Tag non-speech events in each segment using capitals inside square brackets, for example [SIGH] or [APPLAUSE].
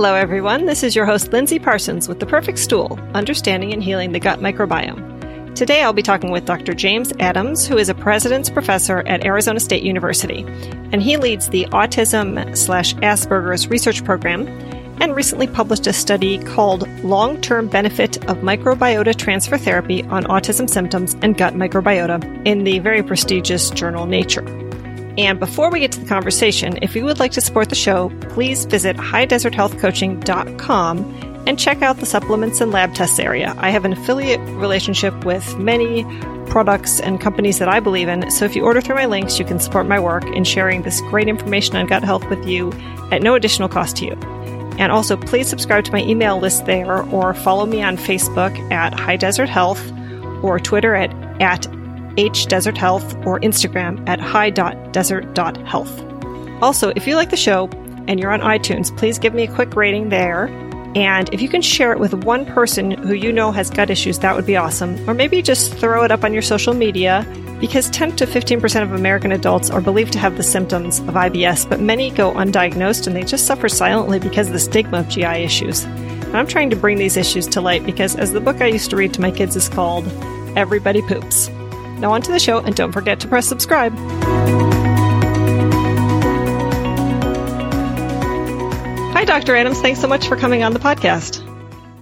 Hello, everyone. This is your host, Lindsey Parsons, with The Perfect Stool Understanding and Healing the Gut Microbiome. Today, I'll be talking with Dr. James Adams, who is a President's Professor at Arizona State University, and he leads the Autism slash Asperger's Research Program and recently published a study called Long Term Benefit of Microbiota Transfer Therapy on Autism Symptoms and Gut Microbiota in the very prestigious journal Nature. And before we get to the conversation, if you would like to support the show, please visit highdeserthealthcoaching.com and check out the supplements and lab tests area. I have an affiliate relationship with many products and companies that I believe in. So if you order through my links, you can support my work in sharing this great information on gut health with you at no additional cost to you. And also, please subscribe to my email list there or follow me on Facebook at High Desert Health or Twitter at, at hdeserthealth or Instagram at high.desert.health. Also, if you like the show and you're on iTunes, please give me a quick rating there. And if you can share it with one person who you know has gut issues, that would be awesome. Or maybe just throw it up on your social media because 10 to 15% of American adults are believed to have the symptoms of IBS, but many go undiagnosed and they just suffer silently because of the stigma of GI issues. And I'm trying to bring these issues to light because, as the book I used to read to my kids is called, Everybody Poops. Now, on to the show, and don't forget to press subscribe. Hi, Dr. Adams. Thanks so much for coming on the podcast.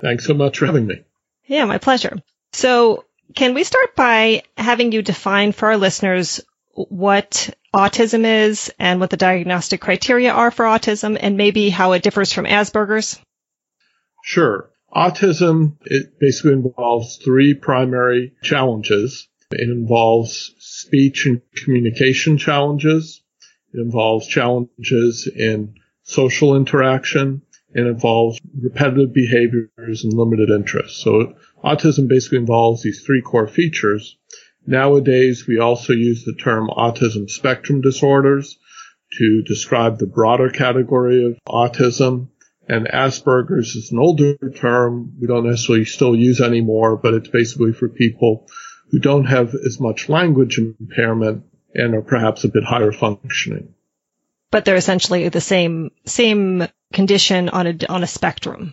Thanks so much for having me. Yeah, my pleasure. So, can we start by having you define for our listeners what autism is and what the diagnostic criteria are for autism and maybe how it differs from Asperger's? Sure. Autism, it basically involves three primary challenges. It involves speech and communication challenges. It involves challenges in social interaction It involves repetitive behaviors and limited interests. So autism basically involves these three core features. Nowadays, we also use the term autism spectrum disorders to describe the broader category of autism. And Asperger's is an older term we don't necessarily still use anymore, but it's basically for people who don't have as much language impairment and are perhaps a bit higher functioning. But they're essentially the same same condition on a on a spectrum.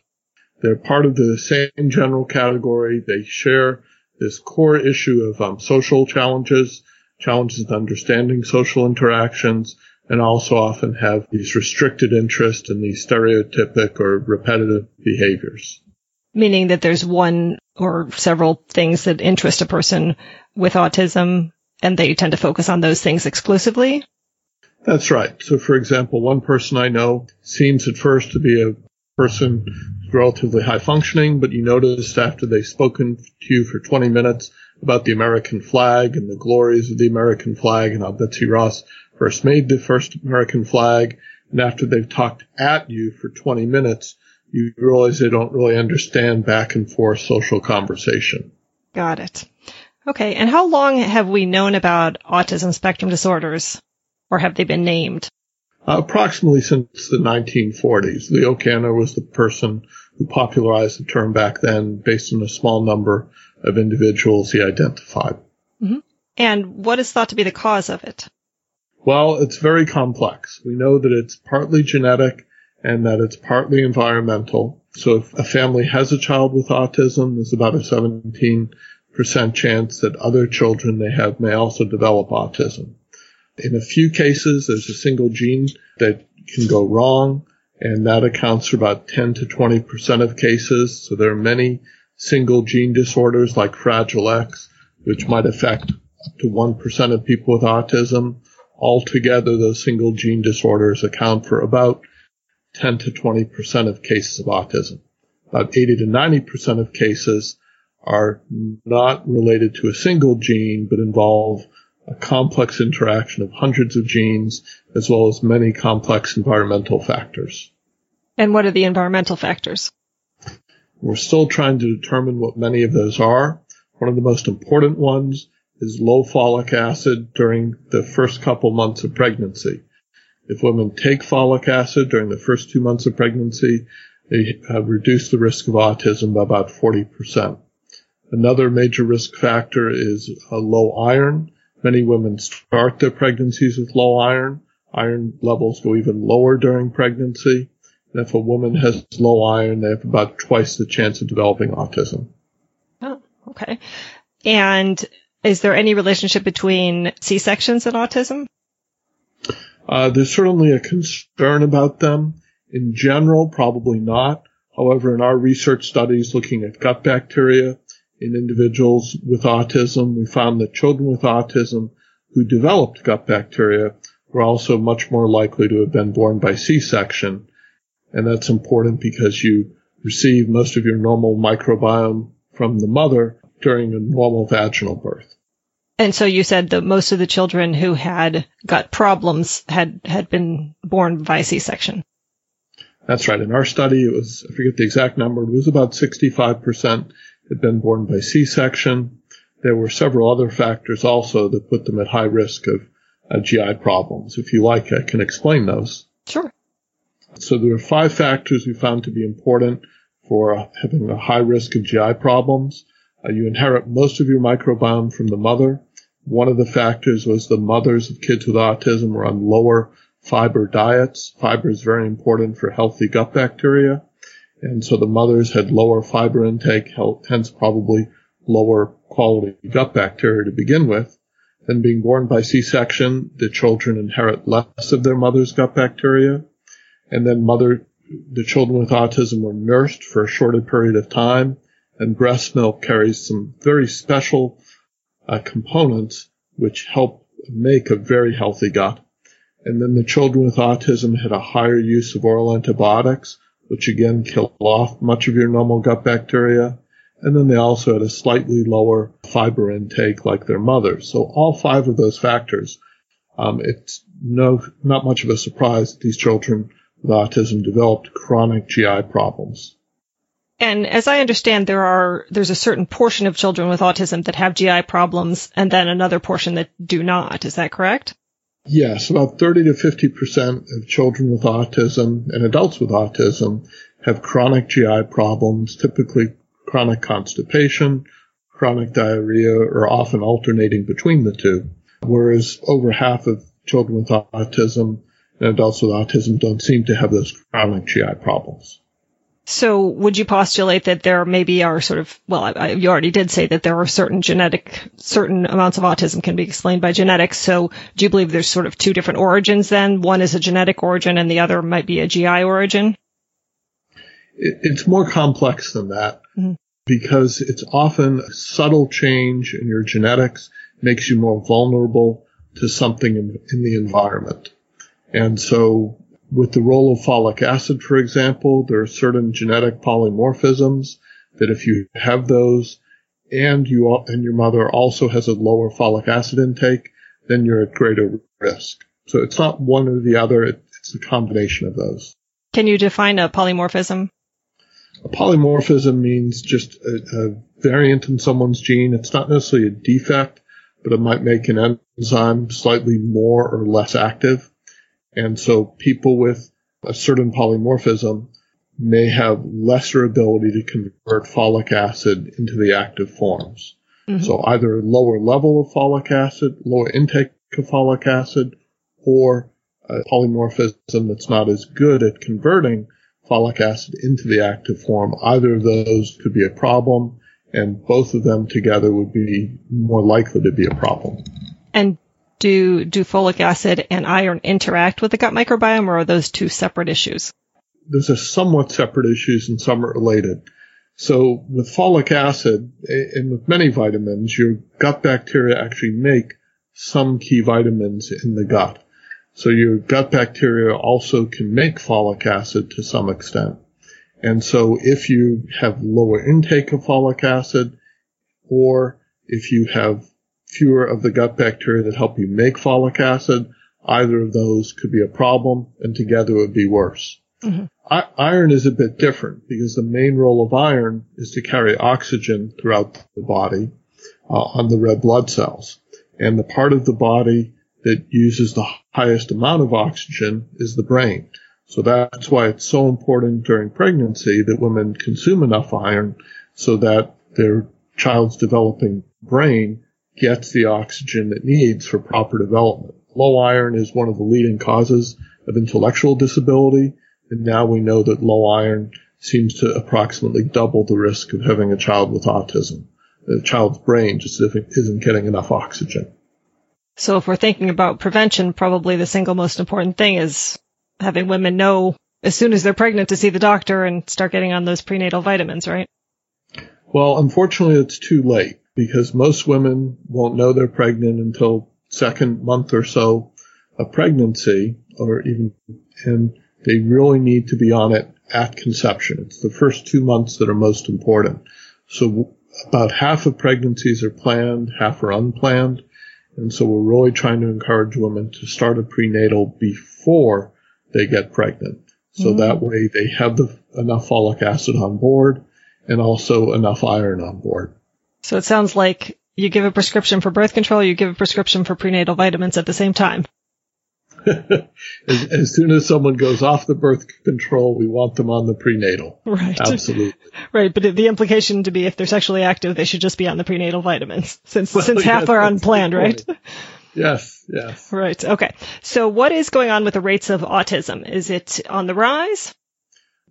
They're part of the same general category. They share this core issue of um, social challenges, challenges in understanding social interactions, and also often have these restricted interests and these stereotypic or repetitive behaviors. Meaning that there's one or several things that interest a person with autism and they tend to focus on those things exclusively? That's right. So for example, one person I know seems at first to be a person relatively high functioning, but you noticed after they've spoken to you for 20 minutes about the American flag and the glories of the American flag and how Betsy Ross first made the first American flag, and after they've talked at you for 20 minutes, you realize they don't really understand back and forth social conversation. Got it. Okay. And how long have we known about autism spectrum disorders or have they been named? Uh, approximately since the 1940s. Leo Kanner was the person who popularized the term back then based on a small number of individuals he identified. Mm-hmm. And what is thought to be the cause of it? Well, it's very complex. We know that it's partly genetic and that it's partly environmental. So if a family has a child with autism, there's about a 17% chance that other children they have may also develop autism. In a few cases, there's a single gene that can go wrong, and that accounts for about 10 to 20% of cases. So there are many single gene disorders like Fragile X, which might affect up to 1% of people with autism. Altogether, those single gene disorders account for about 10 to 20% of cases of autism. About 80 to 90% of cases are not related to a single gene, but involve a complex interaction of hundreds of genes, as well as many complex environmental factors. And what are the environmental factors? We're still trying to determine what many of those are. One of the most important ones is low folic acid during the first couple months of pregnancy. If women take folic acid during the first two months of pregnancy, they have reduced the risk of autism by about 40%. Another major risk factor is uh, low iron. Many women start their pregnancies with low iron. Iron levels go even lower during pregnancy. And if a woman has low iron, they have about twice the chance of developing autism. Oh, okay. And is there any relationship between C-sections and autism? Uh, there's certainly a concern about them. In general, probably not. However, in our research studies looking at gut bacteria in individuals with autism, we found that children with autism who developed gut bacteria were also much more likely to have been born by C-section. And that's important because you receive most of your normal microbiome from the mother during a normal vaginal birth. And so you said that most of the children who had gut problems had, had been born by C-section. That's right. In our study, it was, I forget the exact number, it was about 65% had been born by C-section. There were several other factors also that put them at high risk of uh, GI problems. If you like, I can explain those. Sure. So there are five factors we found to be important for uh, having a high risk of GI problems. Uh, you inherit most of your microbiome from the mother. One of the factors was the mothers of kids with autism were on lower fiber diets. Fiber is very important for healthy gut bacteria. And so the mothers had lower fiber intake, hence probably lower quality gut bacteria to begin with. Then being born by C-section, the children inherit less of their mother's gut bacteria. And then mother, the children with autism were nursed for a shorter period of time. And breast milk carries some very special uh, components which help make a very healthy gut. And then the children with autism had a higher use of oral antibiotics, which again kill off much of your normal gut bacteria. And then they also had a slightly lower fiber intake like their mothers. So all five of those factors, um, it's no, not much of a surprise that these children with autism developed chronic GI problems. And as I understand, there are, there's a certain portion of children with autism that have GI problems and then another portion that do not. Is that correct? Yes, about 30 to 50% of children with autism and adults with autism have chronic GI problems, typically chronic constipation, chronic diarrhea, or often alternating between the two. Whereas over half of children with autism and adults with autism don't seem to have those chronic GI problems. So would you postulate that there maybe are sort of, well, I, I, you already did say that there are certain genetic, certain amounts of autism can be explained by genetics. So do you believe there's sort of two different origins then? One is a genetic origin and the other might be a GI origin? It, it's more complex than that mm-hmm. because it's often a subtle change in your genetics makes you more vulnerable to something in, in the environment. And so with the role of folic acid, for example, there are certain genetic polymorphisms that if you have those and you and your mother also has a lower folic acid intake, then you're at greater risk. So it's not one or the other, it's a combination of those. Can you define a polymorphism? A polymorphism means just a, a variant in someone's gene. It's not necessarily a defect, but it might make an enzyme slightly more or less active. And so people with a certain polymorphism may have lesser ability to convert folic acid into the active forms. Mm-hmm. So either a lower level of folic acid, lower intake of folic acid, or a polymorphism that's not as good at converting folic acid into the active form. Either of those could be a problem, and both of them together would be more likely to be a problem. And do do folic acid and iron interact with the gut microbiome, or are those two separate issues? Those are somewhat separate issues and somewhat related. So with folic acid and with many vitamins, your gut bacteria actually make some key vitamins in the gut. So your gut bacteria also can make folic acid to some extent. And so if you have lower intake of folic acid or if you have fewer of the gut bacteria that help you make folic acid, either of those could be a problem and together it would be worse. Mm-hmm. I- iron is a bit different because the main role of iron is to carry oxygen throughout the body uh, on the red blood cells. And the part of the body that uses the highest amount of oxygen is the brain. So that's why it's so important during pregnancy that women consume enough iron so that their child's developing brain gets the oxygen it needs for proper development. Low iron is one of the leading causes of intellectual disability. And now we know that low iron seems to approximately double the risk of having a child with autism. The child's brain just isn't getting enough oxygen. So if we're thinking about prevention, probably the single most important thing is having women know as soon as they're pregnant to see the doctor and start getting on those prenatal vitamins, right? Well, unfortunately, it's too late because most women won't know they're pregnant until second month or so of pregnancy or even, and they really need to be on it at conception. It's the first two months that are most important. So about half of pregnancies are planned, half are unplanned. And so we're really trying to encourage women to start a prenatal before they get pregnant. So mm. that way they have the, enough folic acid on board and also enough iron on board. So it sounds like you give a prescription for birth control, you give a prescription for prenatal vitamins at the same time. [LAUGHS] as, as, soon as someone goes off the birth control, we want them on the prenatal. Right. Absolutely. [LAUGHS] Right. But the implication to be if they're sexually active, they should just be on the prenatal vitamins since, well, since [LAUGHS] yes, half are unplanned, right? Yes. Yes. Right. Okay. So what is going on with the rates of autism? Is it on the rise?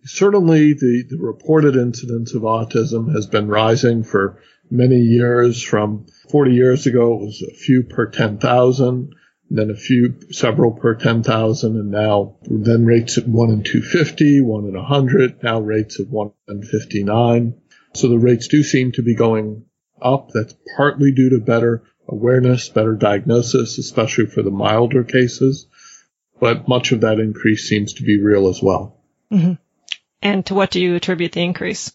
Certainly the, the reported incidence of autism has been rising for many years from 40 years ago, it was a few per 10,000 then a few, several per 10,000, and now then rates at 1 in 250, 1 in 100, now rates of 1 in 59. So the rates do seem to be going up. That's partly due to better awareness, better diagnosis, especially for the milder cases. But much of that increase seems to be real as well. Mm-hmm. And to what do you attribute the increase?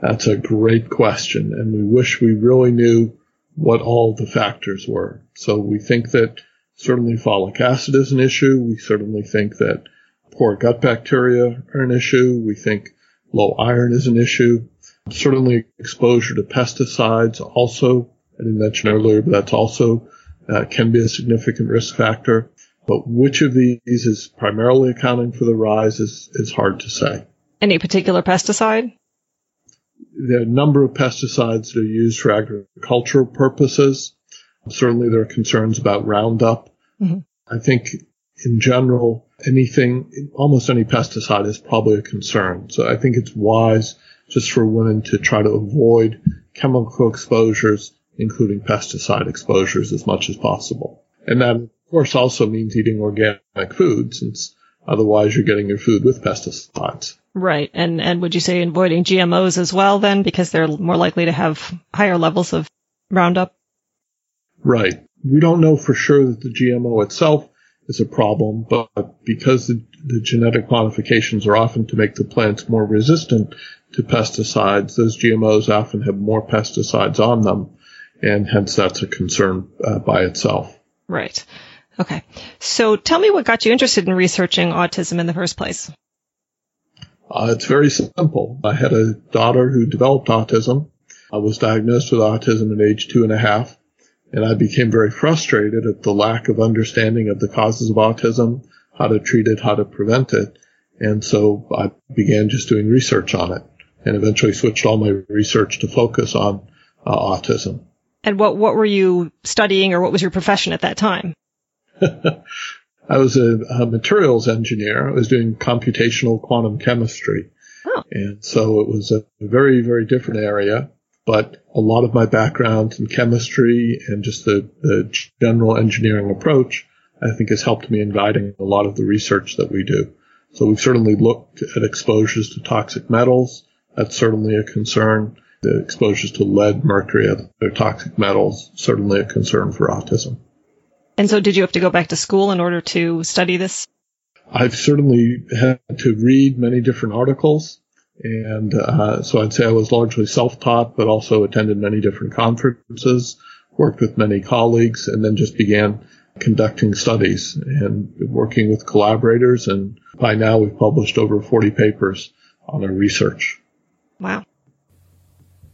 That's a great question. And we wish we really knew what all the factors were. So we think that Certainly folic acid is an issue. We certainly think that poor gut bacteria are an issue. We think low iron is an issue. Certainly exposure to pesticides also, I didn't mention earlier, but that's also uh, can be a significant risk factor. But which of these is primarily accounting for the rise is, is hard to say. Any particular pesticide? There are a number of pesticides that are used for agricultural purposes. Certainly there are concerns about Roundup. Mm-hmm. I think in general, anything, almost any pesticide is probably a concern. So I think it's wise just for women to try to avoid chemical exposures, including pesticide exposures as much as possible. And that of course also means eating organic food since otherwise you're getting your food with pesticides. Right. And, and would you say avoiding GMOs as well then because they're more likely to have higher levels of Roundup? Right. We don't know for sure that the GMO itself is a problem, but because the, the genetic modifications are often to make the plants more resistant to pesticides, those GMOs often have more pesticides on them, and hence that's a concern uh, by itself. Right. Okay. So tell me what got you interested in researching autism in the first place. Uh, it's very simple. I had a daughter who developed autism. I was diagnosed with autism at age two and a half. And I became very frustrated at the lack of understanding of the causes of autism, how to treat it, how to prevent it. And so I began just doing research on it and eventually switched all my research to focus on uh, autism. And what, what were you studying or what was your profession at that time? [LAUGHS] I was a, a, materials engineer. I was doing computational quantum chemistry. Oh. And so it was a very, very different area but a lot of my background in chemistry and just the, the general engineering approach, I think has helped me in guiding a lot of the research that we do. So we've certainly looked at exposures to toxic metals. That's certainly a concern. The exposures to lead, mercury, other toxic metals, certainly a concern for autism. And so did you have to go back to school in order to study this? I've certainly had to read many different articles. And uh, so I'd say I was largely self-taught, but also attended many different conferences, worked with many colleagues, and then just began conducting studies and working with collaborators. And by now we've published over 40 papers on our research. Wow.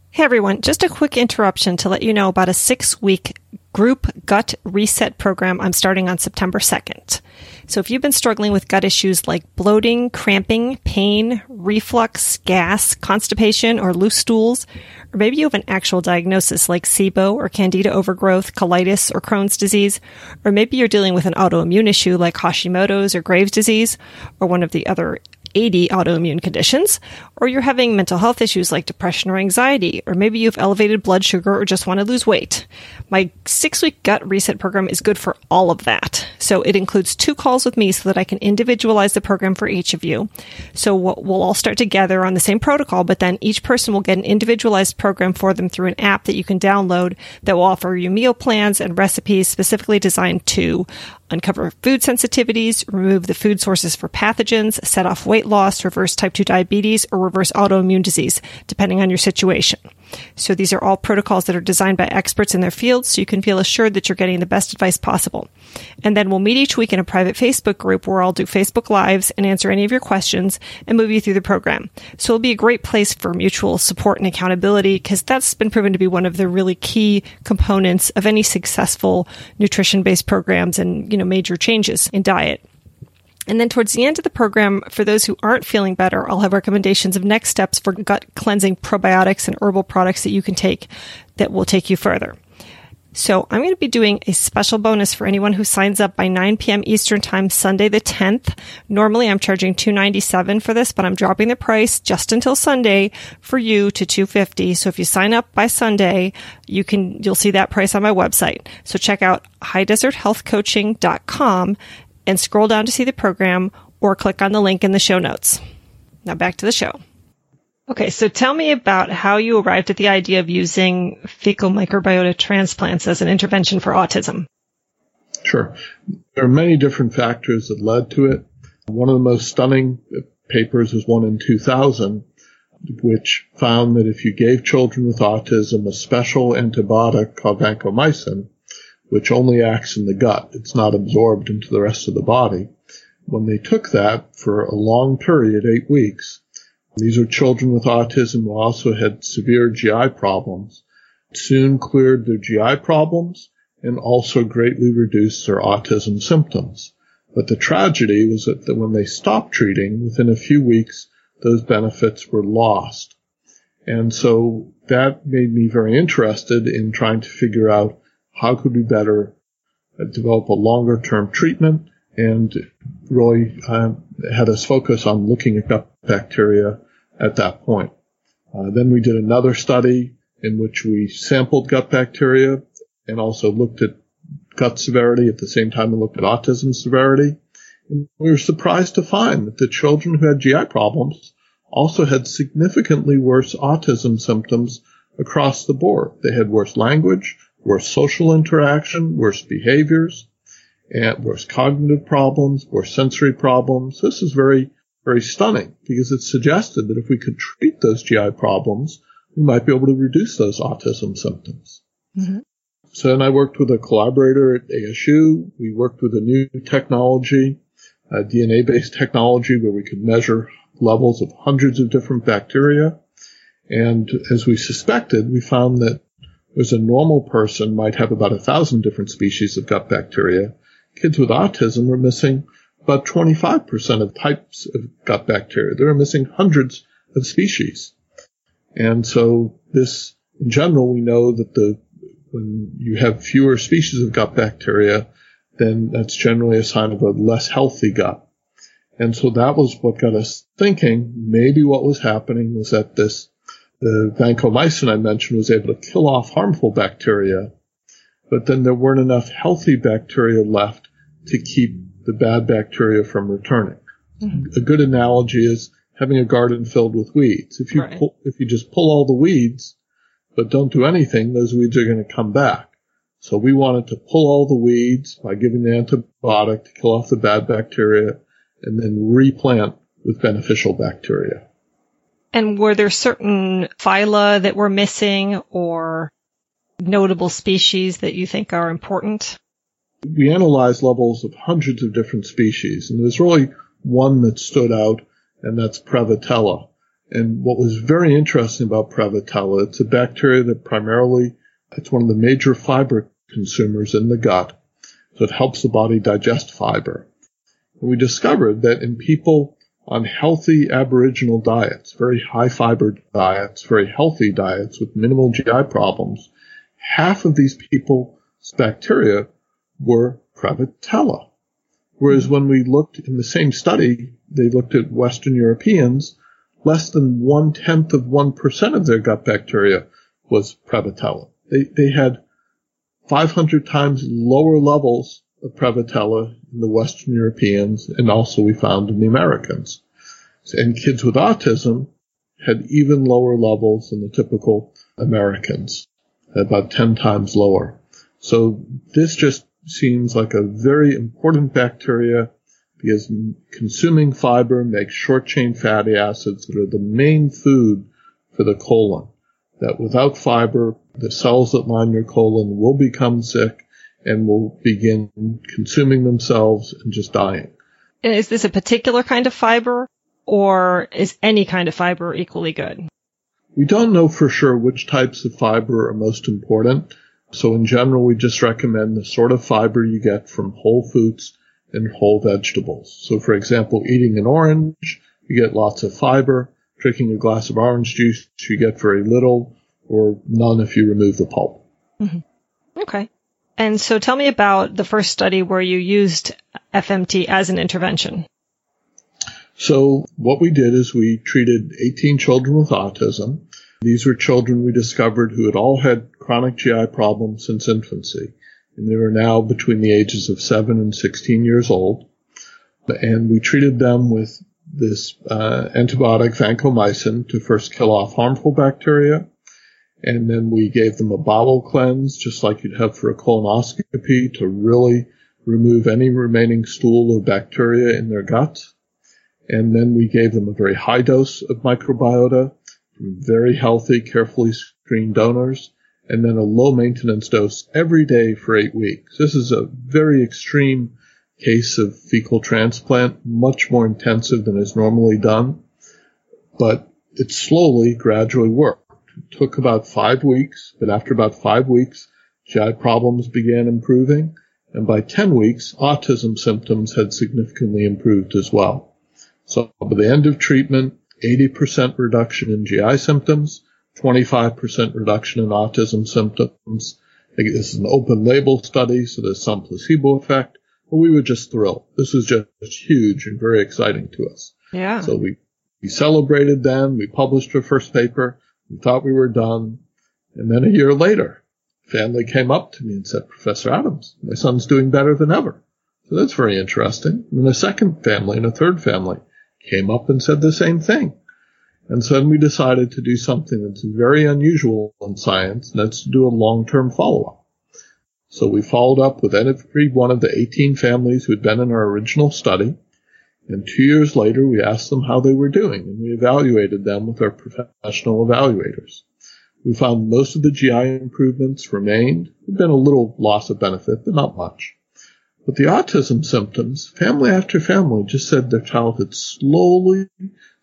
Hey everyone, just a quick interruption to let you know about a six week group gut reset program I'm starting on September 2nd. So if you've been struggling with gut issues like bloating, cramping, pain, reflux, gas, constipation, or loose stools, or maybe you have an actual diagnosis like SIBO or candida overgrowth, colitis, or Crohn's disease, or maybe you're dealing with an autoimmune issue like Hashimoto's or Graves' disease, or one of the other 80 autoimmune conditions, or you're having mental health issues like depression or anxiety, or maybe you've elevated blood sugar or just want to lose weight. My six week gut reset program is good for all of that. So it includes two calls with me so that I can individualize the program for each of you. So we'll all start together on the same protocol, but then each person will get an individualized program for them through an app that you can download that will offer you meal plans and recipes specifically designed to uncover food sensitivities, remove the food sources for pathogens, set off weight loss, reverse type 2 diabetes, or reverse autoimmune disease, depending on your situation. So these are all protocols that are designed by experts in their fields so you can feel assured that you're getting the best advice possible. And then we'll meet each week in a private Facebook group where I'll do Facebook Lives and answer any of your questions and move you through the program. So it'll be a great place for mutual support and accountability because that's been proven to be one of the really key components of any successful nutrition based programs and, you know, major changes in diet. And then towards the end of the program, for those who aren't feeling better, I'll have recommendations of next steps for gut cleansing probiotics and herbal products that you can take that will take you further. So I'm going to be doing a special bonus for anyone who signs up by 9 p.m. Eastern time, Sunday the 10th. Normally I'm charging 297 for this, but I'm dropping the price just until Sunday for you to 250. So if you sign up by Sunday, you can, you'll see that price on my website. So check out highdeserthealthcoaching.com and scroll down to see the program or click on the link in the show notes. Now back to the show. Okay, so tell me about how you arrived at the idea of using fecal microbiota transplants as an intervention for autism. Sure. There are many different factors that led to it. One of the most stunning papers was one in 2000, which found that if you gave children with autism a special antibiotic called vancomycin, which only acts in the gut. It's not absorbed into the rest of the body. When they took that for a long period, eight weeks, these are children with autism who also had severe GI problems, soon cleared their GI problems and also greatly reduced their autism symptoms. But the tragedy was that when they stopped treating, within a few weeks, those benefits were lost. And so that made me very interested in trying to figure out how could we better uh, develop a longer term treatment? And Roy uh, had us focus on looking at gut bacteria at that point. Uh, then we did another study in which we sampled gut bacteria and also looked at gut severity at the same time we looked at autism severity. And we were surprised to find that the children who had GI problems also had significantly worse autism symptoms across the board. They had worse language, worse social interaction, worse behaviors, and worse cognitive problems, worse sensory problems. This is very, very stunning because it suggested that if we could treat those GI problems, we might be able to reduce those autism symptoms. Mm-hmm. So then I worked with a collaborator at ASU. We worked with a new technology, a DNA-based technology where we could measure levels of hundreds of different bacteria. And as we suspected, we found that Whereas a normal person might have about a thousand different species of gut bacteria. Kids with autism are missing about 25% of types of gut bacteria. They're missing hundreds of species. And so this, in general, we know that the, when you have fewer species of gut bacteria, then that's generally a sign of a less healthy gut. And so that was what got us thinking maybe what was happening was that this the vancomycin I mentioned was able to kill off harmful bacteria, but then there weren't enough healthy bacteria left to keep the bad bacteria from returning. Mm-hmm. A good analogy is having a garden filled with weeds. If you right. pull, if you just pull all the weeds, but don't do anything, those weeds are going to come back. So we wanted to pull all the weeds by giving the antibiotic to kill off the bad bacteria and then replant with beneficial bacteria. And were there certain phyla that were missing or notable species that you think are important? We analyzed levels of hundreds of different species, and there's really one that stood out, and that's Prevotella. And what was very interesting about Prevotella, it's a bacteria that primarily, it's one of the major fiber consumers in the gut. So it helps the body digest fiber. And we discovered that in people on healthy aboriginal diets, very high fiber diets, very healthy diets with minimal GI problems, half of these people's bacteria were Prevotella. Whereas when we looked in the same study, they looked at Western Europeans, less than one tenth of 1% of their gut bacteria was Prevotella. They, they had 500 times lower levels of Prevotella in the Western Europeans and also we found in the Americans. And kids with autism had even lower levels than the typical Americans, about 10 times lower. So this just seems like a very important bacteria because consuming fiber makes short chain fatty acids that are the main food for the colon. That without fiber, the cells that line your colon will become sick and will begin consuming themselves and just dying. Is this a particular kind of fiber or is any kind of fiber equally good? We don't know for sure which types of fiber are most important. So in general, we just recommend the sort of fiber you get from whole foods and whole vegetables. So for example, eating an orange, you get lots of fiber. Drinking a glass of orange juice, you get very little or none if you remove the pulp. Mm-hmm. Okay. And so tell me about the first study where you used FMT as an intervention. So what we did is we treated 18 children with autism. These were children we discovered who had all had chronic GI problems since infancy. And they were now between the ages of 7 and 16 years old. And we treated them with this uh, antibiotic vancomycin to first kill off harmful bacteria and then we gave them a bowel cleanse, just like you'd have for a colonoscopy to really remove any remaining stool or bacteria in their gut. And then we gave them a very high dose of microbiota from very healthy, carefully screened donors, and then a low maintenance dose every day for eight weeks. This is a very extreme case of fecal transplant, much more intensive than is normally done, but it slowly, gradually worked took about five weeks, but after about five weeks, GI problems began improving. And by 10 weeks, autism symptoms had significantly improved as well. So by the end of treatment, 80% reduction in GI symptoms, 25% reduction in autism symptoms. This is an open label study, so there's some placebo effect, but we were just thrilled. This was just huge and very exciting to us. Yeah. So we, we celebrated then, we published our first paper, we thought we were done. And then a year later, family came up to me and said, Professor Adams, my son's doing better than ever. So that's very interesting. And a second family and a third family came up and said the same thing. And so then we decided to do something that's very unusual in science, and that's to do a long-term follow-up. So we followed up with every one of the 18 families who had been in our original study, and two years later, we asked them how they were doing, and we evaluated them with our professional evaluators. We found most of the GI improvements remained. There'd been a little loss of benefit, but not much. But the autism symptoms, family after family just said their child had slowly,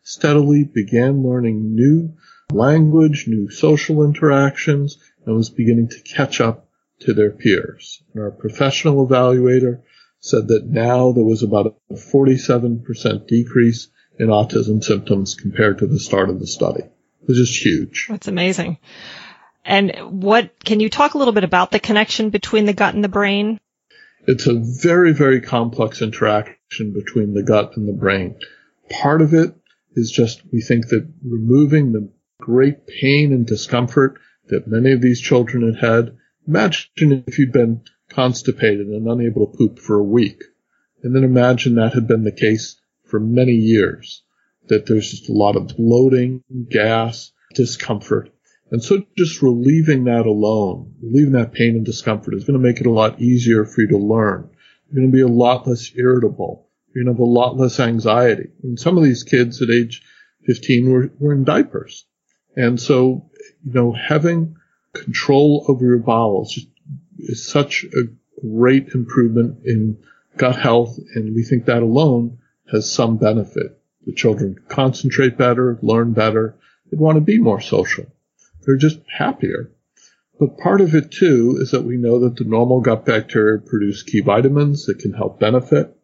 steadily began learning new language, new social interactions, and was beginning to catch up to their peers. And our professional evaluator said that now there was about a 47% decrease in autism symptoms compared to the start of the study. It was just huge. That's amazing. And what, can you talk a little bit about the connection between the gut and the brain? It's a very, very complex interaction between the gut and the brain. Part of it is just we think that removing the great pain and discomfort that many of these children had had. Imagine if you'd been constipated and unable to poop for a week. And then imagine that had been the case for many years, that there's just a lot of bloating, gas, discomfort. And so just relieving that alone, relieving that pain and discomfort is going to make it a lot easier for you to learn. You're going to be a lot less irritable. You're going to have a lot less anxiety. And some of these kids at age 15 were, were in diapers. And so, you know, having control over your bowels, just is such a great improvement in gut health, and we think that alone has some benefit. The children concentrate better, learn better, they want to be more social. They're just happier. But part of it too is that we know that the normal gut bacteria produce key vitamins that can help benefit.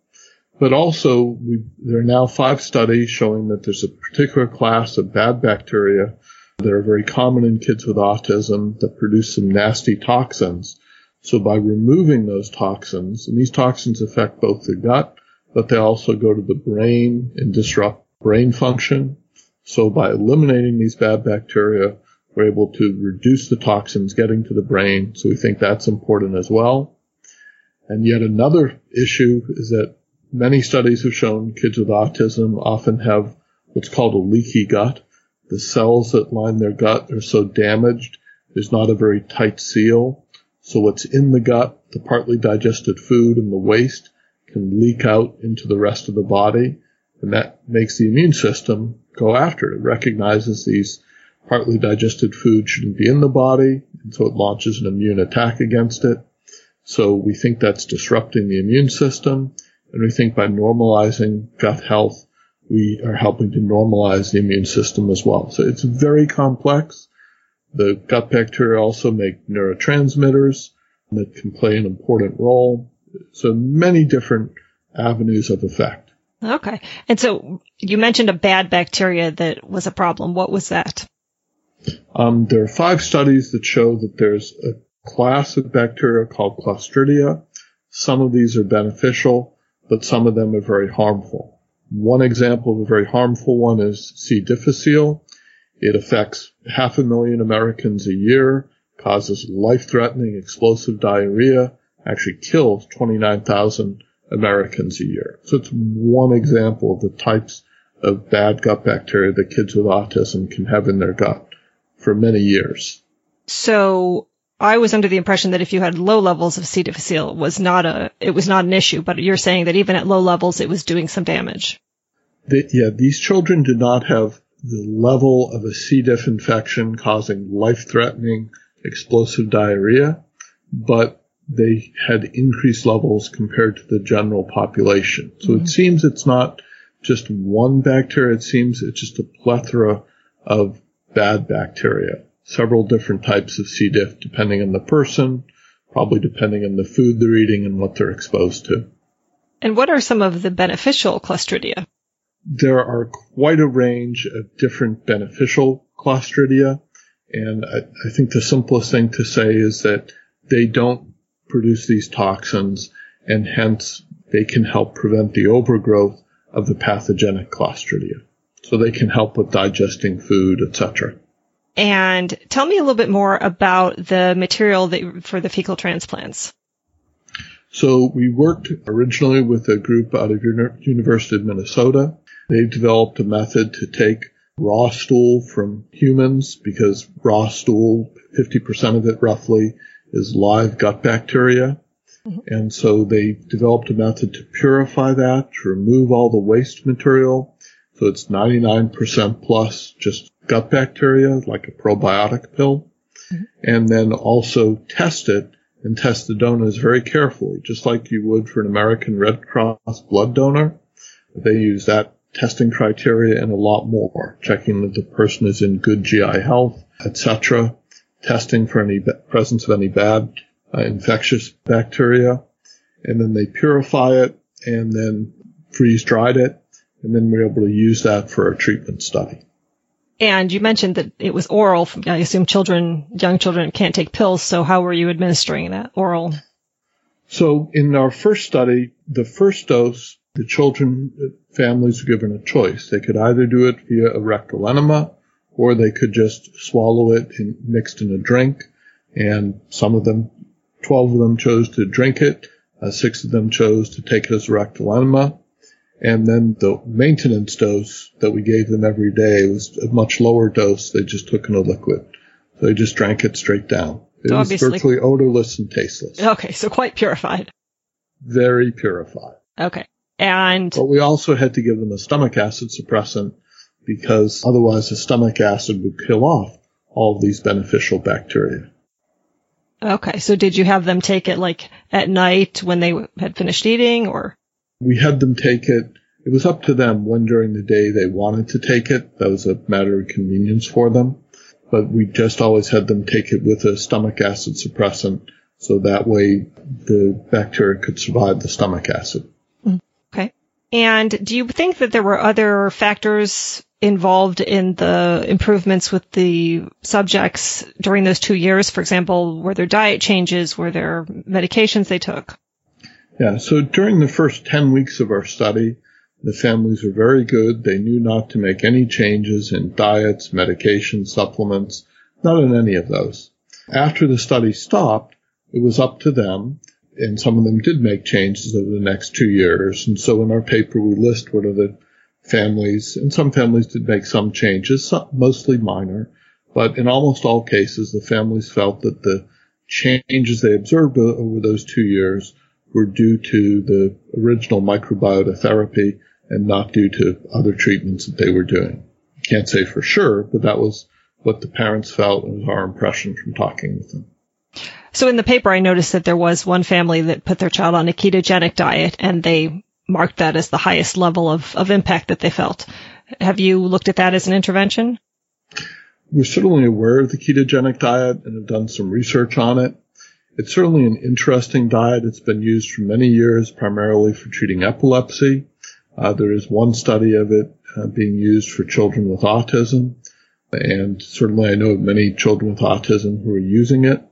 But also, we, there are now five studies showing that there's a particular class of bad bacteria that are very common in kids with autism that produce some nasty toxins So by removing those toxins, and these toxins affect both the gut, but they also go to the brain and disrupt brain function. So by eliminating these bad bacteria, we're able to reduce the toxins getting to the brain. So we think that's important as well. And yet another issue is that many studies have shown kids with autism often have what's called a leaky gut. The cells that line their gut are so damaged, there's not a very tight seal. So what's in the gut, the partly digested food and the waste can leak out into the rest of the body. And that makes the immune system go after it. It recognizes these partly digested food shouldn't be in the body. And so it launches an immune attack against it. So we think that's disrupting the immune system. And we think by normalizing gut health, we are helping to normalize the immune system as well. So it's very complex. The gut bacteria also make neurotransmitters that can play an important role. So many different avenues of effect. Okay. And so you mentioned a bad bacteria that was a problem. What was that? Um, there are five studies that show that there's a class of bacteria called Clostridia. Some of these are beneficial, but some of them are very harmful. One example of a very harmful one is C. difficile. It affects half a million Americans a year, causes life-threatening explosive diarrhea, actually kills 29,000 Americans a year. So it's one example of the types of bad gut bacteria that kids with autism can have in their gut for many years. So I was under the impression that if you had low levels of C. difficile, it was not a it was not an issue. But you're saying that even at low levels, it was doing some damage. The, yeah, these children did not have the level of a C. diff infection causing life-threatening explosive diarrhea, but they had increased levels compared to the general population. So mm-hmm. it seems it's not just one bacteria. It seems it's just a plethora of bad bacteria several different types of C. diff depending on the person, probably depending on the food they're eating and what they're exposed to. And what are some of the beneficial Clostridia? There are quite a range of different beneficial Clostridia. And I, I think the simplest thing to say is that they don't produce these toxins and hence they can help prevent the overgrowth of the pathogenic Clostridia. So they can help with digesting food, etc. And tell me a little bit more about the material that, for the fecal transplants. So we worked originally with a group out of the University of Minnesota. They developed a method to take raw stool from humans because raw stool, 50% of it roughly is live gut bacteria. Mm-hmm. And so they developed a method to purify that, to remove all the waste material. So it's 99% plus just gut bacteria, like a probiotic pill, mm-hmm. and then also test it and test the donors very carefully, just like you would for an American Red Cross blood donor. They use that testing criteria and a lot more, checking that the person is in good GI health, etc., testing for any presence of any bad uh, infectious bacteria, and then they purify it and then freeze dried it, and then we're able to use that for a treatment study. And you mentioned that it was oral. I assume children, young children can't take pills. So how were you administering that oral? So in our first study, the first dose, the children, families were given a choice. They could either do it via a rectal enema or they could just swallow it in, mixed in a drink. And some of them, 12 of them chose to drink it. Uh, six of them chose to take it as a rectal enema. And then the maintenance dose that we gave them every day was a much lower dose. They just took in a liquid. So they just drank it straight down. It so was virtually odorless and tasteless. Okay, so quite purified. Very purified. Okay. And But we also had to give them a stomach acid suppressant because otherwise the stomach acid would kill off all of these beneficial bacteria. Okay, so did you have them take it like at night when they had finished eating or? We had them take it. It was up to them when during the day they wanted to take it. That was a matter of convenience for them. But we just always had them take it with a stomach acid suppressant so that way the bacteria could survive the stomach acid. And do you think that there were other factors involved in the improvements with the subjects during those two years? For example, were there diet changes? Were there medications they took? Yeah, so during the first 10 weeks of our study, the families were very good. They knew not to make any changes in diets, medications, supplements, not in any of those. After the study stopped, it was up to them, and some of them did make changes over the next two years. And so in our paper, we list what are the families, and some families did make some changes, some, mostly minor, but in almost all cases, the families felt that the changes they observed over those two years were due to the original microbiota therapy and not due to other treatments that they were doing. Can't say for sure, but that was what the parents felt and was our impression from talking with them. So in the paper, I noticed that there was one family that put their child on a ketogenic diet and they marked that as the highest level of, of impact that they felt. Have you looked at that as an intervention? We're certainly aware of the ketogenic diet and have done some research on it. It's certainly an interesting diet. It's been used for many years, primarily for treating epilepsy. Uh, there is one study of it uh, being used for children with autism. And certainly I know of many children with autism who are using it.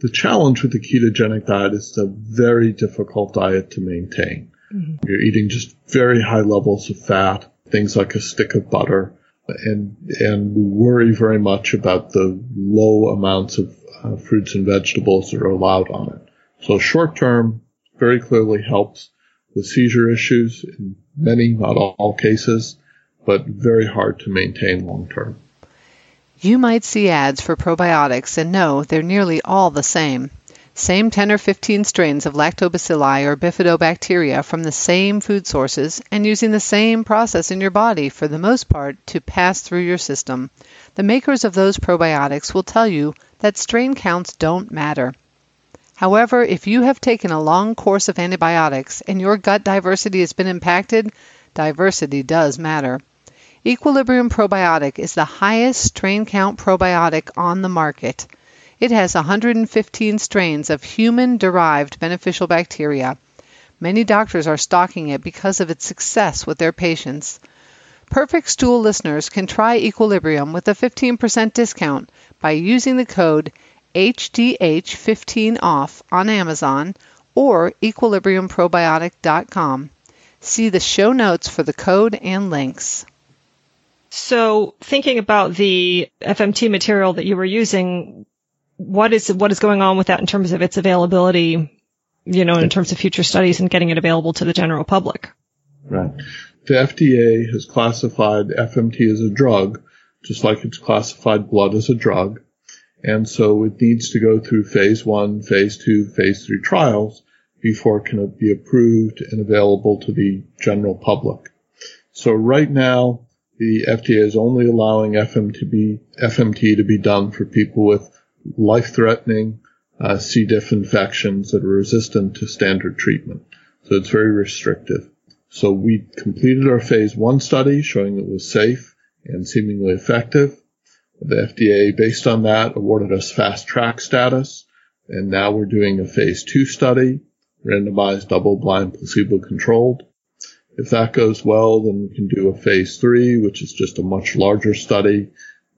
The challenge with the ketogenic diet is it's a very difficult diet to maintain. Mm-hmm. You're eating just very high levels of fat, things like a stick of butter, and and we worry very much about the low amounts of uh, fruits and vegetables that are allowed on it. So short term very clearly helps with seizure issues in many, not all cases, but very hard to maintain long term. You might see ads for probiotics and know they're nearly all the same. Same 10 or 15 strains of lactobacilli or bifidobacteria from the same food sources and using the same process in your body for the most part to pass through your system. The makers of those probiotics will tell you that strain counts don't matter. However, if you have taken a long course of antibiotics and your gut diversity has been impacted, diversity does matter. Equilibrium Probiotic is the highest strain count probiotic on the market. It has 115 strains of human derived beneficial bacteria. Many doctors are stocking it because of its success with their patients. Perfect Stool listeners can try Equilibrium with a 15% discount by using the code HDH15OFF on Amazon or equilibriumprobiotic.com. See the show notes for the code and links. So thinking about the FMT material that you were using, what is what is going on with that in terms of its availability, you know, in terms of future studies and getting it available to the general public? Right. The FDA has classified FMT as a drug, just like it's classified blood as a drug. And so it needs to go through phase one, phase two, phase three trials before it can be approved and available to the general public. So right now, the FDA is only allowing to be, FMT to be done for people with life-threatening uh, C. diff infections that are resistant to standard treatment. So it's very restrictive. So we completed our phase one study showing it was safe and seemingly effective. The FDA, based on that, awarded us fast track status. And now we're doing a phase two study, randomized double blind placebo controlled. If that goes well, then we can do a phase three, which is just a much larger study,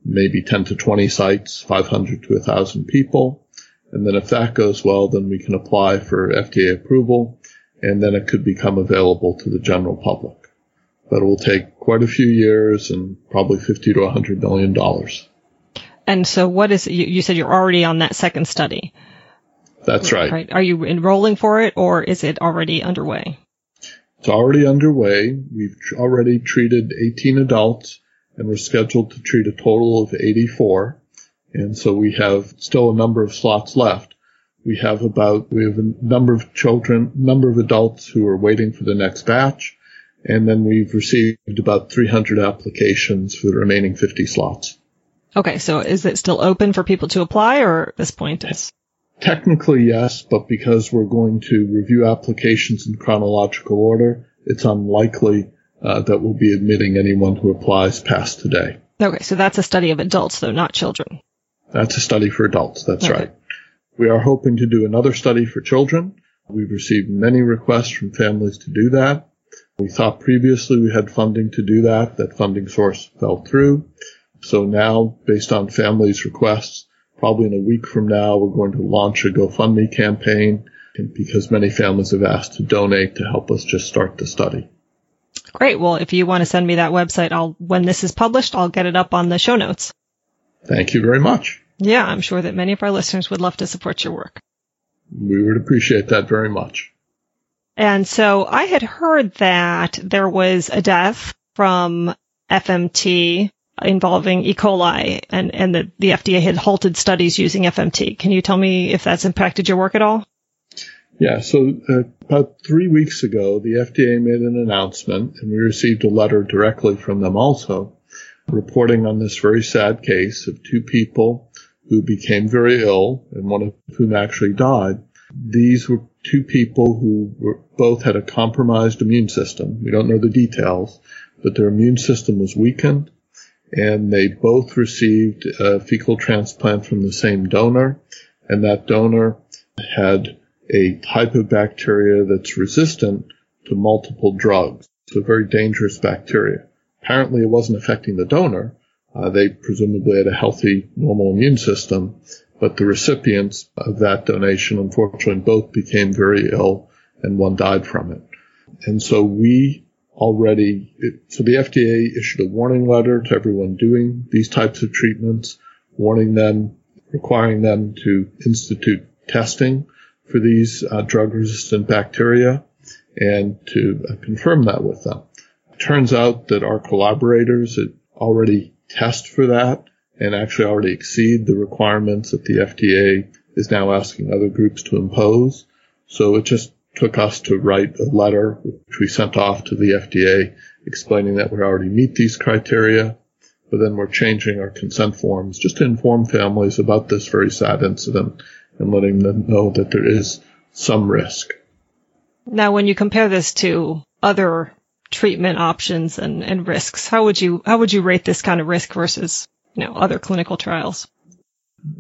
maybe 10 to 20 sites, 500 to 1,000 people. And then if that goes well, then we can apply for FDA approval and then it could become available to the general public. But it will take quite a few years and probably 50 to 100 million dollars. And so what is, you, you said you're already on that second study. That's right. right. Are you enrolling for it or is it already underway? It's already underway. We've already treated 18 adults and we're scheduled to treat a total of 84. And so we have still a number of slots left. We have about, we have a number of children, number of adults who are waiting for the next batch. And then we've received about 300 applications for the remaining 50 slots. Okay. So is it still open for people to apply or at this point it's? Technically, yes, but because we're going to review applications in chronological order, it's unlikely uh, that we'll be admitting anyone who applies past today. Okay, so that's a study of adults, though, not children. That's a study for adults. That's Okay. right. We are hoping to do another study for children. We've received many requests from families to do that. We thought previously we had funding to do that. That funding source fell through. So now, based on families' requests, probably in a week from now, we're going to launch a GoFundMe campaign because many families have asked to donate to help us just start the study. Great. Well, if you want to send me that website, I'll, when this is published, I'll get it up on the show notes. Thank you very much. Yeah, I'm sure that many of our listeners would love to support your work. We would appreciate that very much. And so I had heard that there was a death from FMT involving E. coli and, and that the FDA had halted studies using FMT. Can you tell me if that's impacted your work at all? Yeah, so uh, about three weeks ago, the FDA made an announcement, and we received a letter directly from them also, reporting on this very sad case of two people who became very ill, and one of whom actually died. These were two people who were, both had a compromised immune system. We don't know the details, but their immune system was weakened, and they both received a fecal transplant from the same donor, and that donor had a type of bacteria that's resistant to multiple drugs. It's a very dangerous bacteria. Apparently it wasn't affecting the donor. Uh, they presumably had a healthy, normal immune system, but the recipients of that donation, unfortunately, both became very ill and one died from it. And so we already, so the FDA issued a warning letter to everyone doing these types of treatments, warning them, requiring them to institute testing for these uh, drug resistant bacteria and to uh, confirm that with them. It turns out that our collaborators already test for that and actually already exceed the requirements that the FDA is now asking other groups to impose. So it just took us to write a letter, which we sent off to the FDA explaining that we already meet these criteria, but then we're changing our consent forms just to inform families about this very sad incident and letting them know that there is some risk. Now, when you compare this to other treatment options and, and risks, how would you how would you rate this kind of risk versus you know other clinical trials?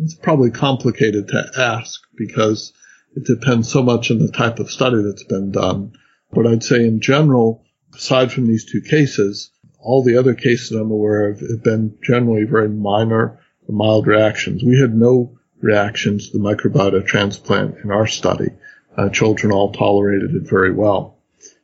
It's probably complicated to ask because it depends so much on the type of study that's been done. But I'd say in general, aside from these two cases, all the other cases I'm aware of have been generally very minor mild reactions. We had no reactions to the microbiota transplant in our study. Uh, children all tolerated it very well.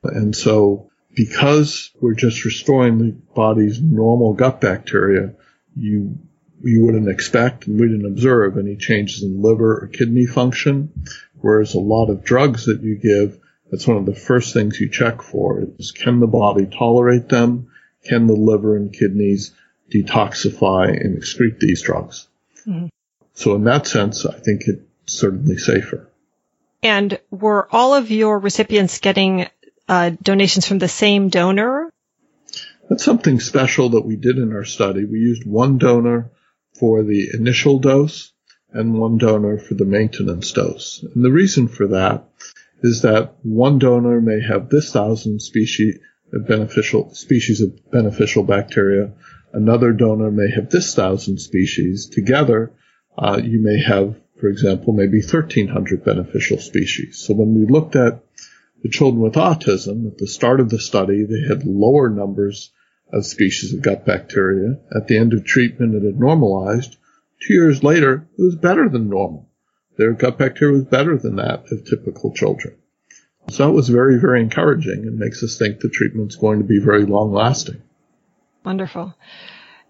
And so because we're just restoring the body's normal gut bacteria, you you wouldn't expect and we didn't observe any changes in liver or kidney function. Whereas a lot of drugs that you give, that's one of the first things you check for is can the body tolerate them? Can the liver and kidneys detoxify and excrete these drugs? Mm-hmm. So in that sense, I think it's certainly safer. And were all of your recipients getting uh, donations from the same donor? That's something special that we did in our study. We used one donor for the initial dose and one donor for the maintenance dose. And the reason for that is that one donor may have this thousand species of beneficial species of beneficial bacteria. Another donor may have this thousand species. Together, uh, you may have, for example, maybe 1,300 beneficial species. So when we looked at the children with autism at the start of the study, they had lower numbers of species of gut bacteria. At the end of treatment, it had normalized. Two years later, it was better than normal. Their gut bacteria was better than that of typical children. So that was very, very encouraging and makes us think the treatment's going to be very long lasting. Wonderful.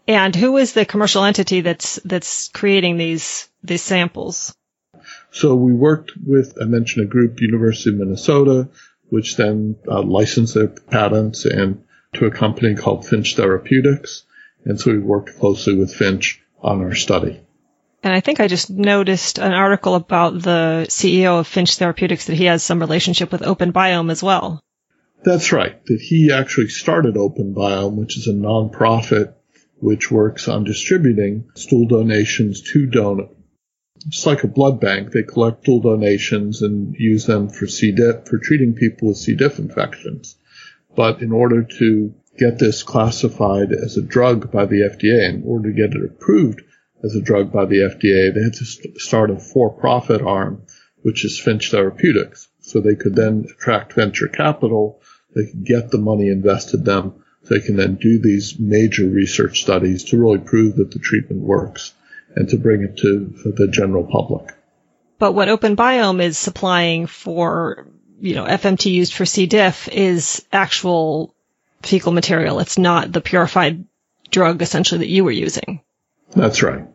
And who is the commercial entity that's that's creating these these samples? So we worked with I mentioned a group, University of Minnesota, which then uh, licensed their patents and to a company called Finch Therapeutics, and so we worked closely with Finch on our study. And I think I just noticed an article about the CEO of Finch Therapeutics that he has some relationship with OpenBiome as well. That's right. That he actually started OpenBiome, which is a nonprofit which works on distributing stool donations to donors. It's like a blood bank. They collect stool donations and use them for C. diff, for treating people with C. diff infections. But in order to get this classified as a drug by the FDA, in order to get it approved as a drug by the FDA, they had to st- start a for-profit arm, which is Finch Therapeutics. So they could then attract venture capital they can get the money invested them. They can then do these major research studies to really prove that the treatment works and to bring it to the general public. But what OpenBiome is supplying for, you know, FMT used for C. diff is actual fecal material. It's not the purified drug essentially that you were using. That's right.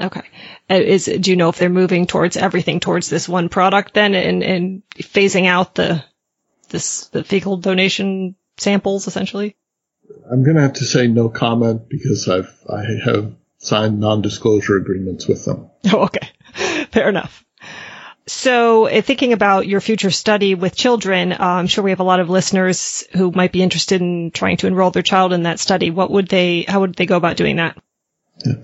Okay. Uh, is do you know if they're moving towards everything towards this one product then and, and phasing out the this the fecal donation samples essentially? I'm going to have to say no comment because I've I have signed non-disclosure agreements with them. Oh, [LAUGHS] okay. Fair enough. So, uh, thinking about your future study with children, uh, I'm sure we have a lot of listeners who might be interested in trying to enroll their child in that study. What would they, how would they go about doing that? Yeah.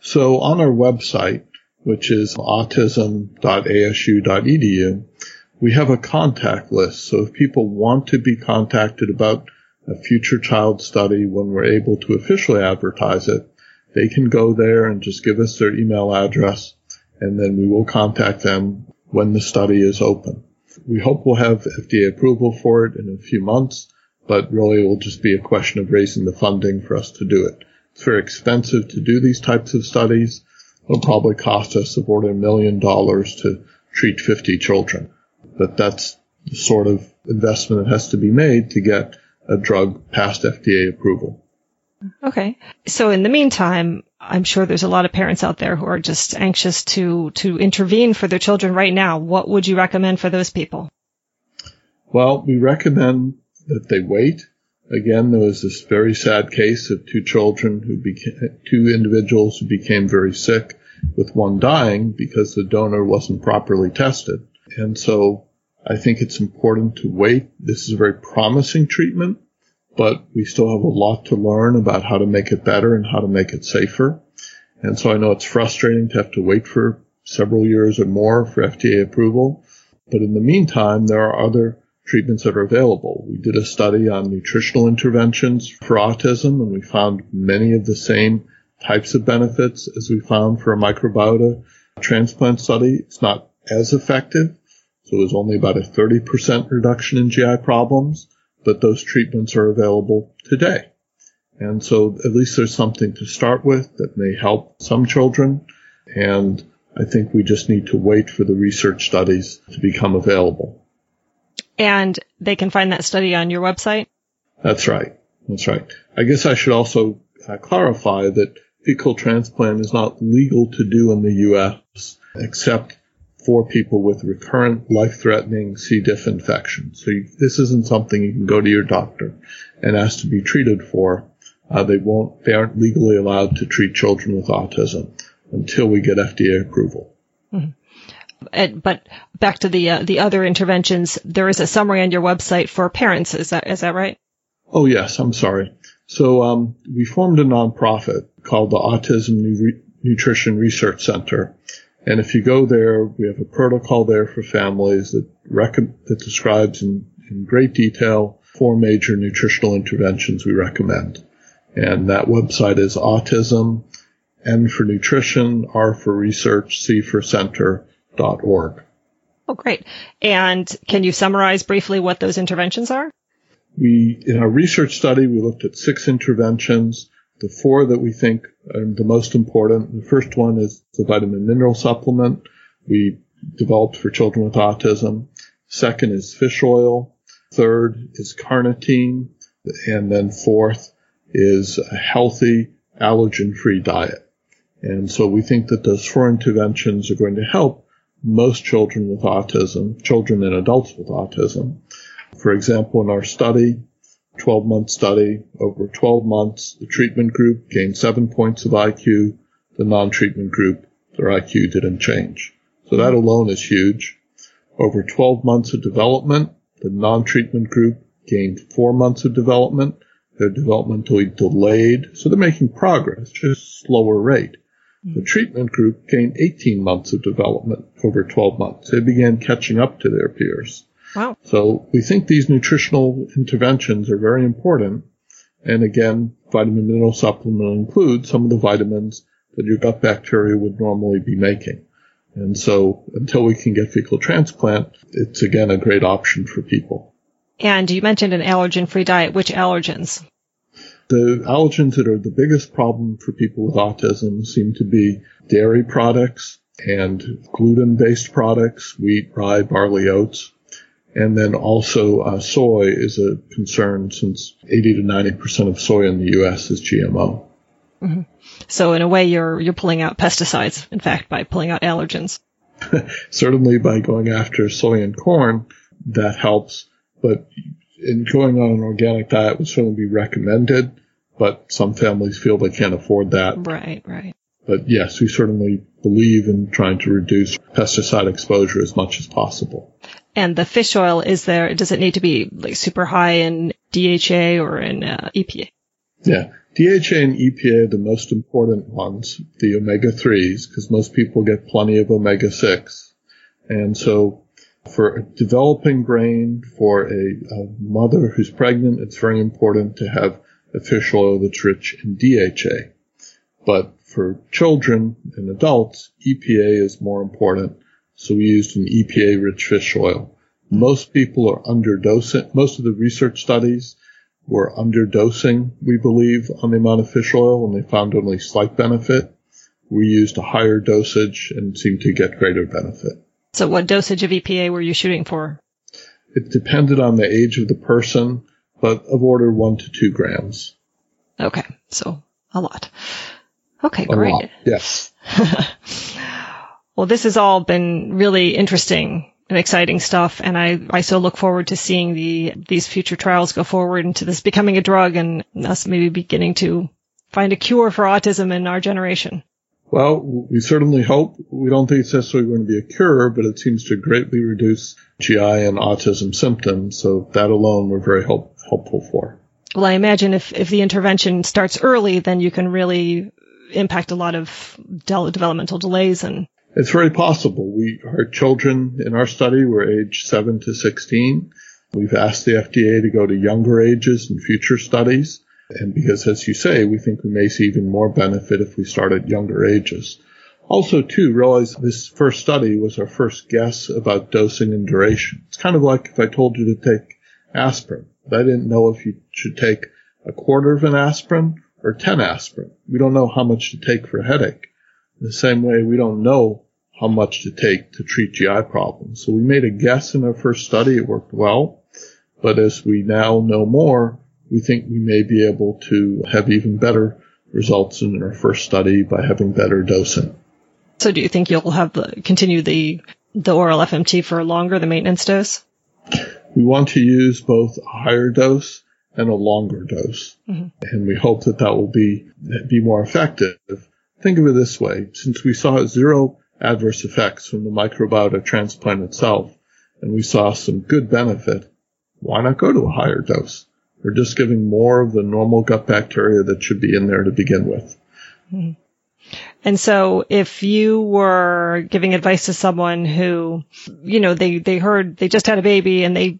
So on our website, which is autism.asu.edu, we have a contact list. So if people want to be contacted about a future child study when we're able to officially advertise it, they can go there and just give us their email address and then we will contact them when the study is open. We hope we'll have FDA approval for it in a few months, but really it will just be a question of raising the funding for us to do it. It's very expensive to do these types of studies. It'll probably cost us about a million dollars to treat 50 children. But that's the sort of investment that has to be made to get a drug past FDA approval. Okay. So in the meantime, I'm sure there's a lot of parents out there who are just anxious to, to intervene for their children right now. What would you recommend for those people? Well, we recommend that they wait. Again, there was this very sad case of two children who became, two individuals who became very sick with one dying because the donor wasn't properly tested. And so I think it's important to wait. This is a very promising treatment but we still have a lot to learn about how to make it better and how to make it safer. And so I know it's frustrating to have to wait for several years or more for FDA approval. But in the meantime, there are other treatments that are available. We did a study on nutritional interventions for autism and we found many of the same types of benefits as we found for a microbiota transplant study. It's not as effective. So it was only about a 30% reduction in GI problems but those treatments are available today. And so at least there's something to start with that may help some children. And I think we just need to wait for the research studies to become available. And they can find that study on your website? That's right. That's right. I guess I should also uh, clarify that fecal transplant is not legal to do in the U.S. except for people with recurrent life-threatening C. diff infection. So you, this isn't something you can go to your doctor and ask to be treated for. Uh, they won't, they aren't legally allowed to treat children with autism until we get FDA approval. Mm-hmm. And, but back to the uh, the other interventions, there is a summary on your website for parents. Is that is that right? Oh yes, I'm sorry. So um, we formed a nonprofit called the Autism Nutrition Research Center, and if you go there, we have a protocol there for families that rec- that describes in, in great detail four major nutritional interventions we recommend. And that website is autism, N for nutrition, R for research, C for center dot org. Oh, great. And can you summarize briefly what those interventions are? We, in our research study, we looked at six interventions the four that we think are the most important. The first one is the vitamin mineral supplement we developed for children with autism. Second is fish oil. Third is carnitine. And then fourth is a healthy allergen free diet. And so we think that those four interventions are going to help most children with autism, children and adults with autism. For example, in our study, 12 month study. Over 12 months, the treatment group gained seven points of IQ. The non-treatment group, their IQ didn't change. So that alone is huge. Over 12 months of development, the non-treatment group gained four months of development. They're developmentally delayed, so they're making progress, just slower rate. The treatment group gained 18 months of development over 12 months. They began catching up to their peers. Wow. So we think these nutritional interventions are very important. And again, vitamin mineral supplement includes some of the vitamins that your gut bacteria would normally be making. And so until we can get fecal transplant, it's again a great option for people. And you mentioned an allergen-free diet. Which allergens? The allergens that are the biggest problem for people with autism seem to be dairy products and gluten-based products, wheat, rye, barley, oats. And then also uh, soy is a concern since 80 to 90% of soy in the U.S. is GMO. Mm-hmm. So in a way, you're you're pulling out pesticides. In fact, by pulling out allergens. [LAUGHS] Certainly, by going after soy and corn, that helps. But in going on an organic diet would certainly be recommended. But some families feel they can't afford that. Right, right. But yes, we certainly believe in trying to reduce pesticide exposure as much as possible. And the fish oil is there? Does it need to be like super high in DHA or in uh, EPA? Yeah, DHA and EPA are the most important ones, the omega 3s, because most people get plenty of omega 6. And so for a developing brain, for a, a, mother who's pregnant, it's very important to have a fish oil that's rich in DHA. But for children and adults, EPA is more important. So we used an EPA rich fish oil. Most people are underdosing. Most of the research studies were underdosing, we believe, on the amount of fish oil and they found only slight benefit. We used a higher dosage and seemed to get greater benefit. So what dosage of EPA were you shooting for? It depended on the age of the person, but of order one to two grams. Okay. So a lot. Okay, a great. Lot, yes. [LAUGHS] well, this has all been really interesting and exciting stuff. And I, I so look forward to seeing the, these future trials go forward into this becoming a drug and us maybe beginning to find a cure for autism in our generation. Well, we certainly hope. We don't think it's necessarily going to be a cure, but it seems to greatly reduce GI and autism symptoms. So that alone we're very hope, hopeful for. Well, I imagine if, if the intervention starts early, then you can really impact a lot of developmental delays and it's very possible. We, our children in our study were age 7 to 16. We've asked the FDA to go to younger ages in future studies. And because, as you say, we think we may see even more benefit if we start at younger ages. Also, too, realize this first study was our first guess about dosing and duration. It's kind of like if I told you to take aspirin, but I didn't know if you should take a quarter of an aspirin or 10 aspirin. We don't know how much to take for a headache. The same way, we don't know how much to take to treat GI problems. So we made a guess in our first study. It worked well. But as we now know more, we think we may be able to have even better results in our first study by having better dosing. So do you think you'll have the, continue the, the oral FMT for longer, the maintenance dose? We want to use both a higher dose and a longer dose. Mm-hmm. And we hope that that will be, be more effective Think of it this way. Since we saw zero adverse effects from the microbiota transplant itself, and we saw some good benefit, why not go to a higher dose? We're just giving more of the normal gut bacteria that should be in there to begin with. Mm-hmm. And so if you were giving advice to someone who, you know, they, they heard they just had a baby and they,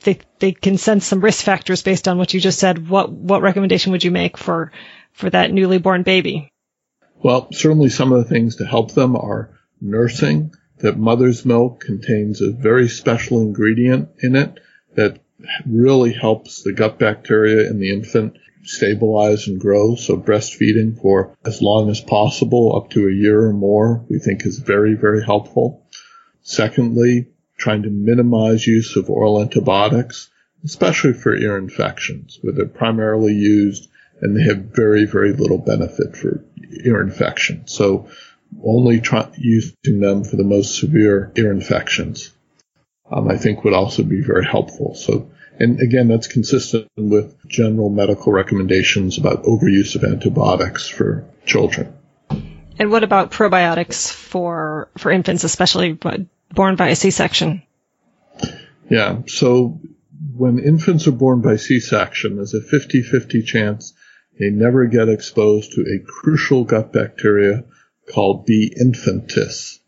they, they can sense some risk factors based on what you just said, what, what recommendation would you make for, for that newly born baby? Well, certainly some of the things to help them are nursing, that mother's milk contains a very special ingredient in it that really helps the gut bacteria in the infant stabilize and grow. So breastfeeding for as long as possible, up to a year or more, we think is very, very helpful. Secondly, trying to minimize use of oral antibiotics, especially for ear infections, where they're primarily used and they have very, very little benefit for ear infection. So only try, using them for the most severe ear infections, um, I think would also be very helpful. So, and again, that's consistent with general medical recommendations about overuse of antibiotics for children. And what about probiotics for, for infants, especially born by a C-section? Yeah. So when infants are born by C-section, there's a 50-50 chance they never get exposed to a crucial gut bacteria called B. infantis,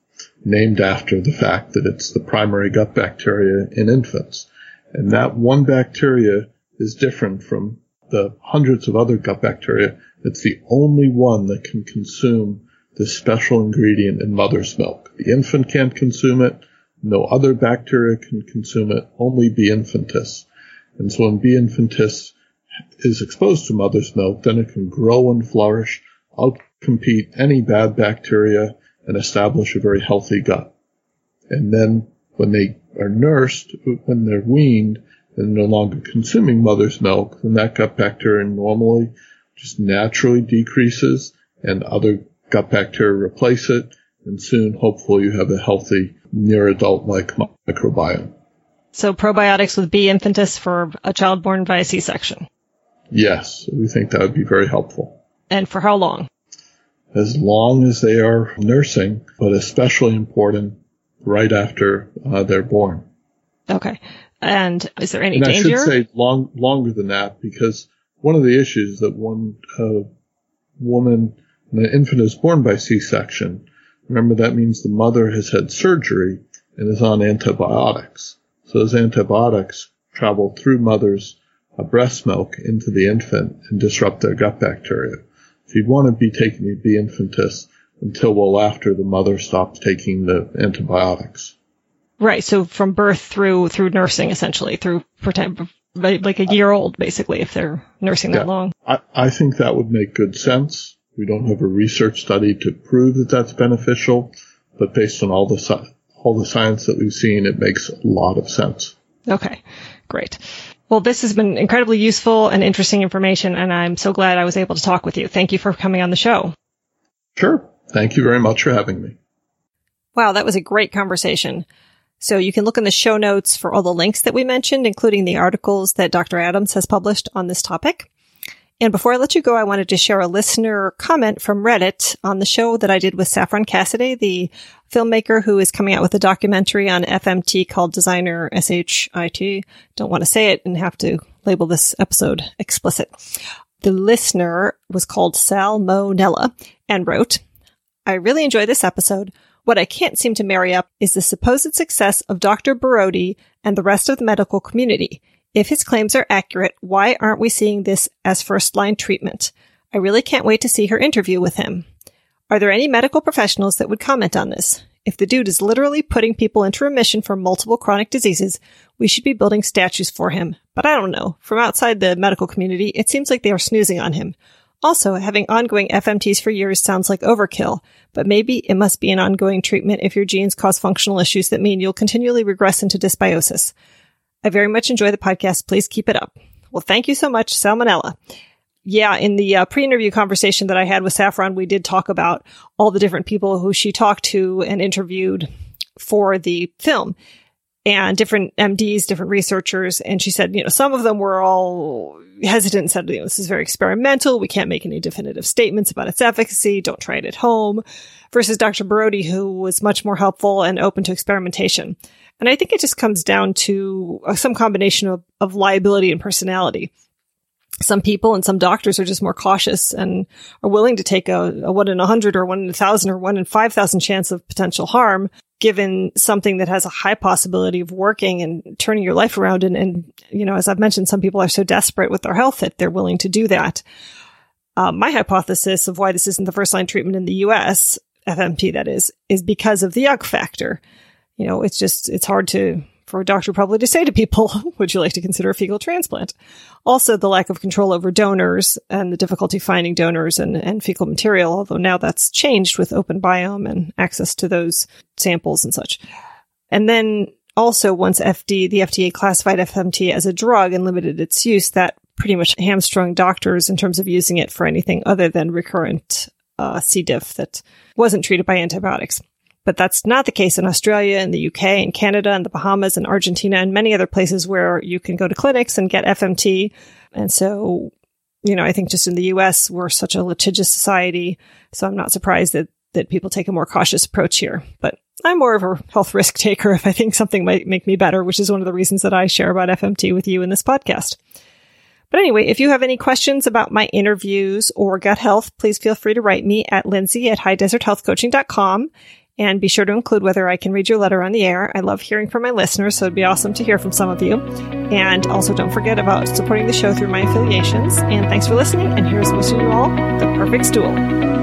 named after the fact that it's the primary gut bacteria in infants. And that one bacteria is different from the hundreds of other gut bacteria. It's the only one that can consume this special ingredient in mother's milk. The infant can't consume it. No other bacteria can consume it. Only B. infantis. And so when B. infantis is exposed to mother's milk, then it can grow and flourish, outcompete any bad bacteria, and establish a very healthy gut. And then when they are nursed, when they're weaned and no longer consuming mother's milk, then that gut bacteria normally just naturally decreases and other gut bacteria replace it. And soon, hopefully, you have a healthy near adult like microbiome. So probiotics with B. infantis for a child born via C-section. Yes, we think that would be very helpful. And for how long? As long as they are nursing, but especially important right after uh, they're born. Okay. And is there any and danger? I should say long, longer than that because one of the issues that one uh, woman, when an infant is born by C-section, remember that means the mother has had surgery and is on antibiotics. So those antibiotics travel through mother's breast milk into the infant and disrupt their gut bacteria. So you'd want to be taking the infantis until well after the mother stops taking the antibiotics. Right. So from birth through through nursing, essentially through like a year old, basically, if they're nursing that long. I, I think that would make good sense. We don't have a research study to prove that that's beneficial, but based on all the all the science that we've seen, it makes a lot of sense. Okay, great. Well, this has been incredibly useful and interesting information, and I'm so glad I was able to talk with you. Thank you for coming on the show. Sure. Thank you very much for having me. Wow, that was a great conversation. So you can look in the show notes for all the links that we mentioned, including the articles that Dr. Adams has published on this topic. And before I let you go, I wanted to share a listener comment from Reddit on the show that I did with Saffron Cassidy, the filmmaker who is coming out with a documentary on FMT called Designer SHIT. Don't want to say it and have to label this episode explicit. The listener was called Salmonella and wrote, I really enjoy this episode. What I can't seem to marry up is the supposed success of Dr. Borody and the rest of the medical community. If his claims are accurate, why aren't we seeing this as first line treatment? I really can't wait to see her interview with him. Are there any medical professionals that would comment on this? If the dude is literally putting people into remission for multiple chronic diseases, we should be building statues for him. But I don't know. From outside the medical community, it seems like they are snoozing on him. Also, having ongoing FMTs for years sounds like overkill, but maybe it must be an ongoing treatment if your genes cause functional issues that mean you'll continually regress into dysbiosis. I very much enjoy the podcast. Please keep it up. Well, thank you so much, Salmonella. Yeah, in the uh, pre-interview conversation that I had with Saffron, we did talk about all the different people who she talked to and interviewed for the film and different MDs, different researchers. And she said, you know, some of them were all hesitant and said, you know, this is very experimental. We can't make any definitive statements about its efficacy. Don't try it at home. Versus Dr. Borody, who was much more helpful and open to experimentation. And I think it just comes down to uh, some combination of, of liability and personality some people and some doctors are just more cautious and are willing to take a, a one in a hundred or one in a thousand or one in five thousand chance of potential harm given something that has a high possibility of working and turning your life around. And, and, you know, as I've mentioned, some people are so desperate with their health that they're willing to do that. Um, my hypothesis of why this isn't the first line treatment in the US, FMT that is, is because of the yuck factor. You know, it's just, it's hard to, for a doctor probably to say to people, [LAUGHS] would you like to consider a fecal transplant? Also, the lack of control over donors and the difficulty finding donors and, and fecal material, although now that's changed with OpenBiome and access to those samples and such. And then also once FD, the FDA classified FMT as a drug and limited its use, that pretty much hamstrung doctors in terms of using it for anything other than recurrent uh, C. diff that wasn't treated by antibiotics. But that's not the case in Australia and the UK and Canada and the Bahamas and Argentina and many other places where you can go to clinics and get FMT. And so, you know, I think just in the US, we're such a litigious society. So I'm not surprised that, that people take a more cautious approach here. But I'm more of a health risk taker if I think something might make me better, which is one of the reasons that I share about FMT with you in this podcast. But anyway, if you have any questions about my interviews or gut health, please feel free to write me at lindsey at highdeserthealthcoaching.com. And be sure to include whether I can read your letter on the air. I love hearing from my listeners, so it'd be awesome to hear from some of you. And also don't forget about supporting the show through my affiliations. And thanks for listening. And here's wishing you all the perfect stool.